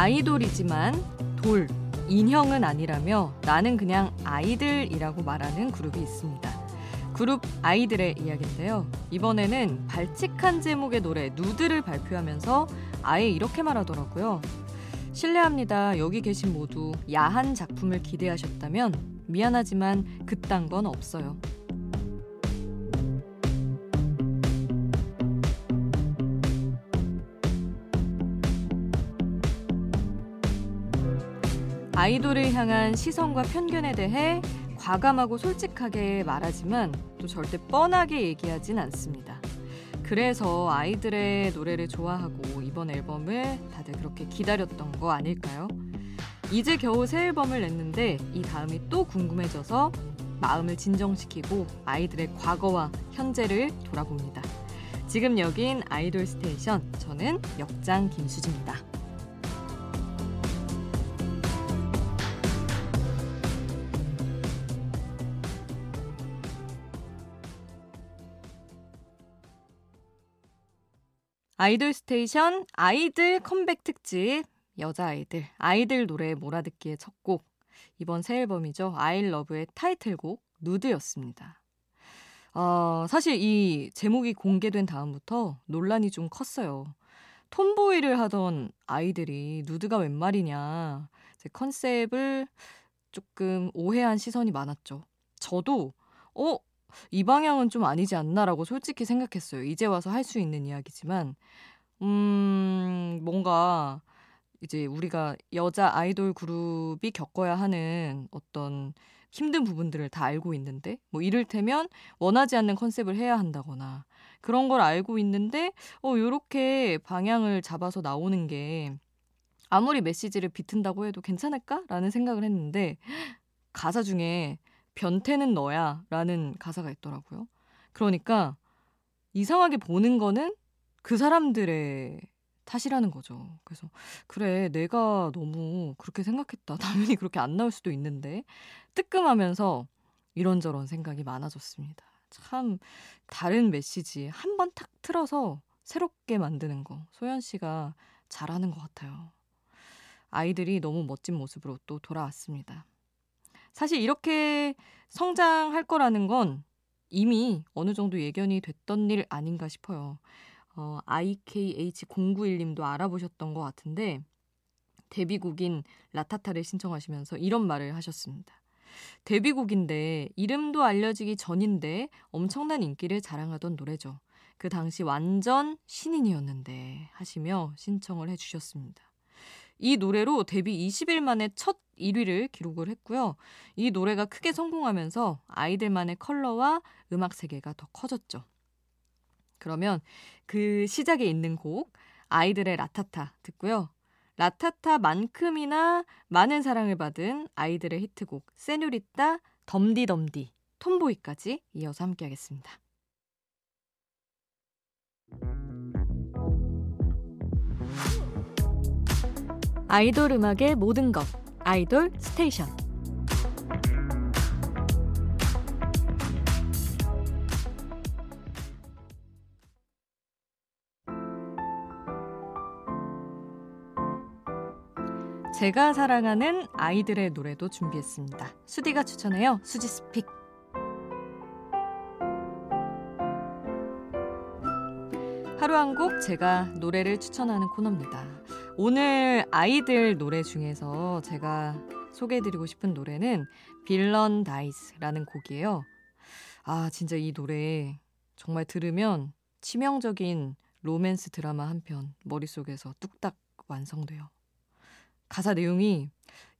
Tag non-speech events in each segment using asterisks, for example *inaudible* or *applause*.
아이돌이지만 돌, 인형은 아니라며 나는 그냥 아이들이라고 말하는 그룹이 있습니다. 그룹 아이들의 이야기인데요. 이번에는 발칙한 제목의 노래 누드를 발표하면서 아예 이렇게 말하더라고요. 실례합니다. 여기 계신 모두 야한 작품을 기대하셨다면 미안하지만 그딴 건 없어요. 아이돌을 향한 시선과 편견에 대해 과감하고 솔직하게 말하지만 또 절대 뻔하게 얘기하진 않습니다. 그래서 아이들의 노래를 좋아하고 이번 앨범을 다들 그렇게 기다렸던 거 아닐까요? 이제 겨우 새 앨범을 냈는데 이 다음이 또 궁금해져서 마음을 진정시키고 아이들의 과거와 현재를 돌아봅니다. 지금 여긴 아이돌 스테이션. 저는 역장 김수지입니다. 아이돌 스테이션 아이들 컴백 특집 여자아이들 아이들 노래 몰아듣기의 첫 곡 이번 새 앨범이죠 I love의 타이틀곡 누드였습니다. 어, 사실 이 제목이 공개된 다음부터 논란이 좀 컸어요. Tomboy를 하던 아이들이 누드가 웬 말이냐 컨셉을 조금 오해한 시선이 많았죠. 저도 어? 이 방향은 좀 아니지 않나라고 솔직히 생각했어요. 이제 와서 할 수 있는 이야기지만, 음, 뭔가 이제 우리가 여자 아이돌 그룹이 겪어야 하는 어떤 힘든 부분들을 다 알고 있는데, 뭐 이를테면 원하지 않는 컨셉을 해야 한다거나, 그런 걸 알고 있는데, 어, 요렇게 방향을 잡아서 나오는 게 아무리 메시지를 비튼다고 해도 괜찮을까? 라는 생각을 했는데, 가사 중에 변태는 너야 라는 가사가 있더라고요. 그러니까 이상하게 보는 거는 그 사람들의 탓이라는 거죠. 그래서 그래 내가 너무 그렇게 생각했다. *laughs* 당연히 그렇게 안 나올 수도 있는데 뜨끔하면서 이런저런 생각이 많아졌습니다. 참 다른 메시지 한 번 탁 틀어서 새롭게 만드는 거 소연 씨가 잘하는 것 같아요. 아이들이 너무 멋진 모습으로 또 돌아왔습니다. 사실 이렇게 성장할 거라는 건 이미 어느 정도 예견이 됐던 일 아닌가 싶어요. 어, IKH091님도 알아보셨던 것 같은데 데뷔곡인 라타타를 신청하시면서 이런 말을 하셨습니다. 데뷔곡인데 이름도 알려지기 전인데 엄청난 인기를 자랑하던 노래죠. 그 당시 완전 신인이었는데 하시며 신청을 해주셨습니다. 이 노래로 데뷔 20일 만에 첫 1위를 기록을 했고요. 이 노래가 크게 성공하면서 아이들만의 컬러와 음악 세계가 더 커졌죠. 그러면 그 시작에 있는 곡 아이들의 라타타 듣고요. 라타타만큼이나 많은 사랑을 받은 아이들의 히트곡 세뉴리따 덤디덤디 톰보이까지 이어서 함께 하겠습니다. 아이돌 음악의 모든 것 아이돌 스테이션 제가 사랑하는 아이들의 노래도 준비했습니다. 수디가 추천해요. 수지's pick. 하루 한 곡 제가 노래를 추천하는 코너입니다. 오늘 아이들 노래 중에서 제가 소개해드리고 싶은 노래는 빌런 다이스라는 곡이에요. 아, 진짜 이 노래 정말 들으면 치명적인 로맨스 드라마 한 편 머릿속에서 뚝딱 완성돼요. 가사 내용이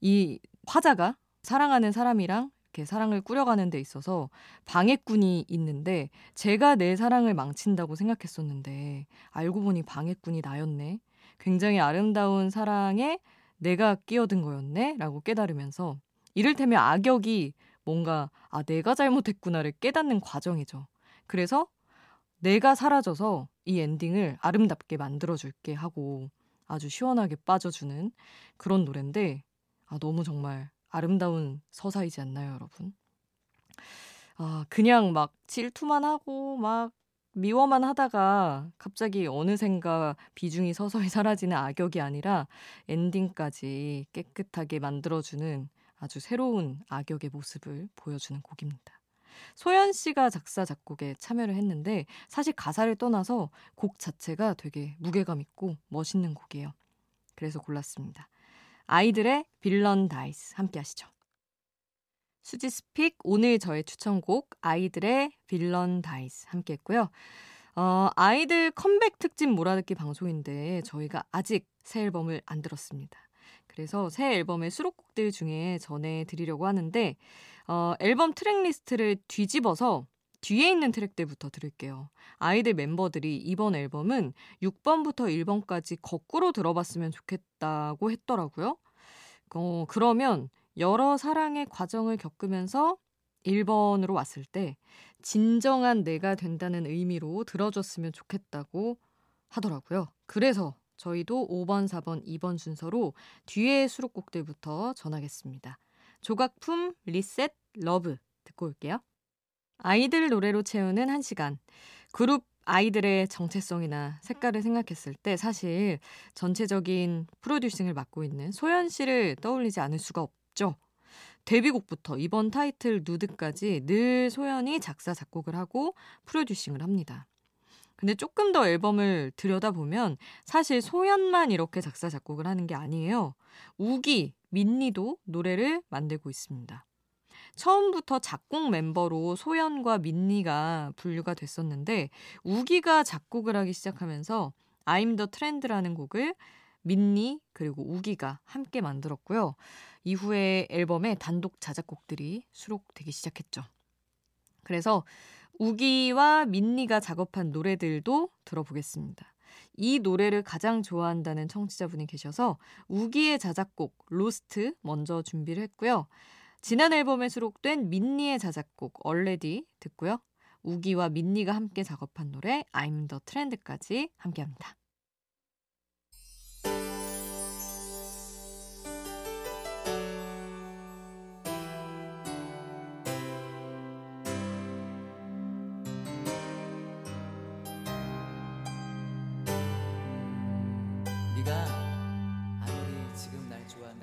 이 화자가 사랑하는 사람이랑 이렇게 사랑을 꾸려가는 데 있어서 방해꾼이 있는데 제가 내 사랑을 망친다고 생각했었는데 알고 보니 방해꾼이 나였네. 굉장히 아름다운 사랑에 내가 끼어든 거였네? 라고 깨달으면서 이를테면 악역이 뭔가 아 내가 잘못했구나를 깨닫는 과정이죠. 그래서 내가 사라져서 이 엔딩을 아름답게 만들어줄게 하고 아주 시원하게 빠져주는 그런 노래인데 아 너무 정말 아름다운 서사이지 않나요, 여러분? 아 그냥 막 질투만 하고 막 미워만 하다가 갑자기 어느샌가 비중이 서서히 *laughs* 사라지는 악역이 아니라 엔딩까지 깨끗하게 만들어주는 아주 새로운 악역의 모습을 보여주는 곡입니다. 소연 씨가 작사, 작곡에 참여를 했는데 사실 가사를 떠나서 곡 자체가 되게 무게감 있고 멋있는 곡이에요. 그래서 골랐습니다. 아이들의 Villain Dies 함께 하시죠. 수지's pick 오늘 저의 추천곡 아이들의 Villain Dies 함께 했고요. 어, 아이들 컴백 특집 몰아듣기 방송인데 저희가 아직 새 앨범을 안 들었습니다. 그래서 새 앨범의 수록곡들 중에 전해드리려고 하는데 어, 앨범 트랙 리스트를 뒤집어서 뒤에 있는 트랙들부터 들을게요. 아이들 멤버들이 이번 앨범은 6번부터 1번까지 거꾸로 들어봤으면 좋겠다고 했더라고요. 어, 그러면 여러 사랑의 과정을 겪으면서 1번으로 왔을 때 진정한 내가 된다는 의미로 들어줬으면 좋겠다고 하더라고요. 그래서 저희도 5번, 4번, 2번 순서로 뒤에 수록곡들부터 전하겠습니다. 조각품, Reset, Love 듣고 올게요. 아이들 노래로 채우는 1시간. 그룹 아이들의 정체성이나 색깔을 생각했을 때 사실 전체적인 프로듀싱을 맡고 있는 소연 씨를 떠올리지 않을 수가 없 죠. 데뷔곡부터 이번 타이틀 누드까지 늘 소연이 작사, 작곡을 하고 프로듀싱을 합니다. 근데 조금 더 앨범을 들여다보면 사실 소연만 이렇게 작사, 작곡을 하는 게 아니에요. 우기, 민니도 노래를 만들고 있습니다. 처음부터 작곡 멤버로 소연과 민니가 분류가 됐었는데 우기가 작곡을 하기 시작하면서 I'm the Trend라는 곡을 민니 그리고 우기가 함께 만들었고요. 이후에 앨범에 단독 자작곡들이 수록되기 시작했죠. 그래서 우기와 민니가 작업한 노래들도 들어보겠습니다. 이 노래를 가장 좋아한다는 청취자분이 계셔서 우기의 자작곡 로스트 먼저 준비를 했고요. 지난 앨범에 수록된 민니의 자작곡 얼레디 듣고요. 우기와 민니가 함께 작업한 노래 I'm the Trend까지 함께합니다.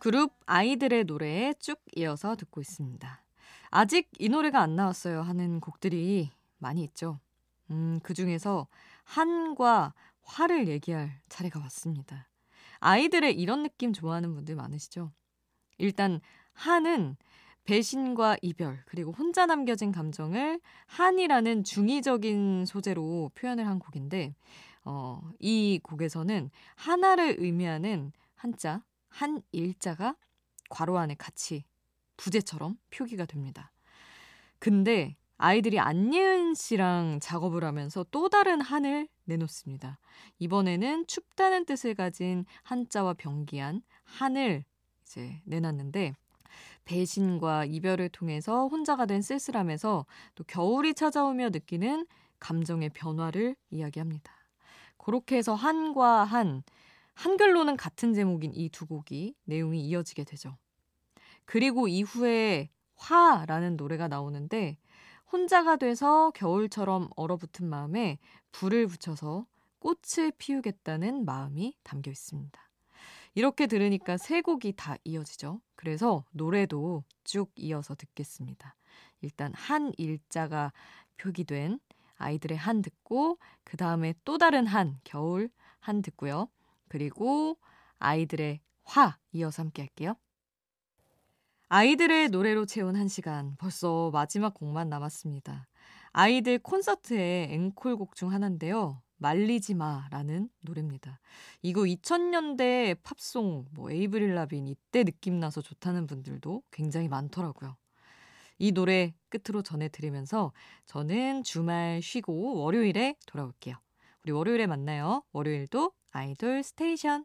그룹 아이들의 노래에 쭉 이어서 듣고 있습니다. 아직 이 노래가 안 나왔어요 하는 곡들이 많이 있죠. 음, 그 중에서 한과 화를 얘기할 차례가 왔습니다. 아이들의 이런 느낌 좋아하는 분들 많으시죠? 일단 한은 배신과 이별 그리고 혼자 남겨진 감정을 한이라는 중의적인 소재로 표현을 한 곡인데 어, 이 곡에서는 하나를 의미하는 한자 한 일자가 괄호 안에 같이 부제처럼 표기가 됩니다. 근데 아이들이 안예은 씨랑 작업을 하면서 또 다른 한을 내놓습니다. 이번에는 춥다는 뜻을 가진 한자와 병기한 한을 이제 내놨는데 배신과 이별을 통해서 혼자가 된 쓸쓸함에서 또 겨울이 찾아오며 느끼는 감정의 변화를 이야기합니다. 그렇게 해서 한과 한 한글로는 같은 제목인 이 두 곡이 내용이 이어지게 되죠. 그리고 이후에 화라는 노래가 나오는데 혼자가 돼서 겨울처럼 얼어붙은 마음에 불을 붙여서 꽃을 피우겠다는 마음이 담겨 있습니다. 이렇게 들으니까 세 곡이 다 이어지죠. 그래서 노래도 쭉 이어서 듣겠습니다. 일단 한 일자가 표기된 아이들의 한 듣고 그 다음에 또 다른 한 겨울 한 듣고요. 그리고 아이들의 화 이어서 함께 할게요. 아이들의 노래로 채운 한 시간 벌써 마지막 곡만 남았습니다. 아이들 콘서트의 앵콜곡 중 하나인데요. 말리지 마라는 노래입니다. 이거 2000년대 팝송, 뭐 에이브릴 라빈 이때 느낌 나서 좋다는 분들도 굉장히 많더라고요. 이 노래 끝으로 전해 드리면서 저는 주말 쉬고 월요일에 돌아올게요. 우리 월요일에 만나요. 월요일도 아이돌 스테이션.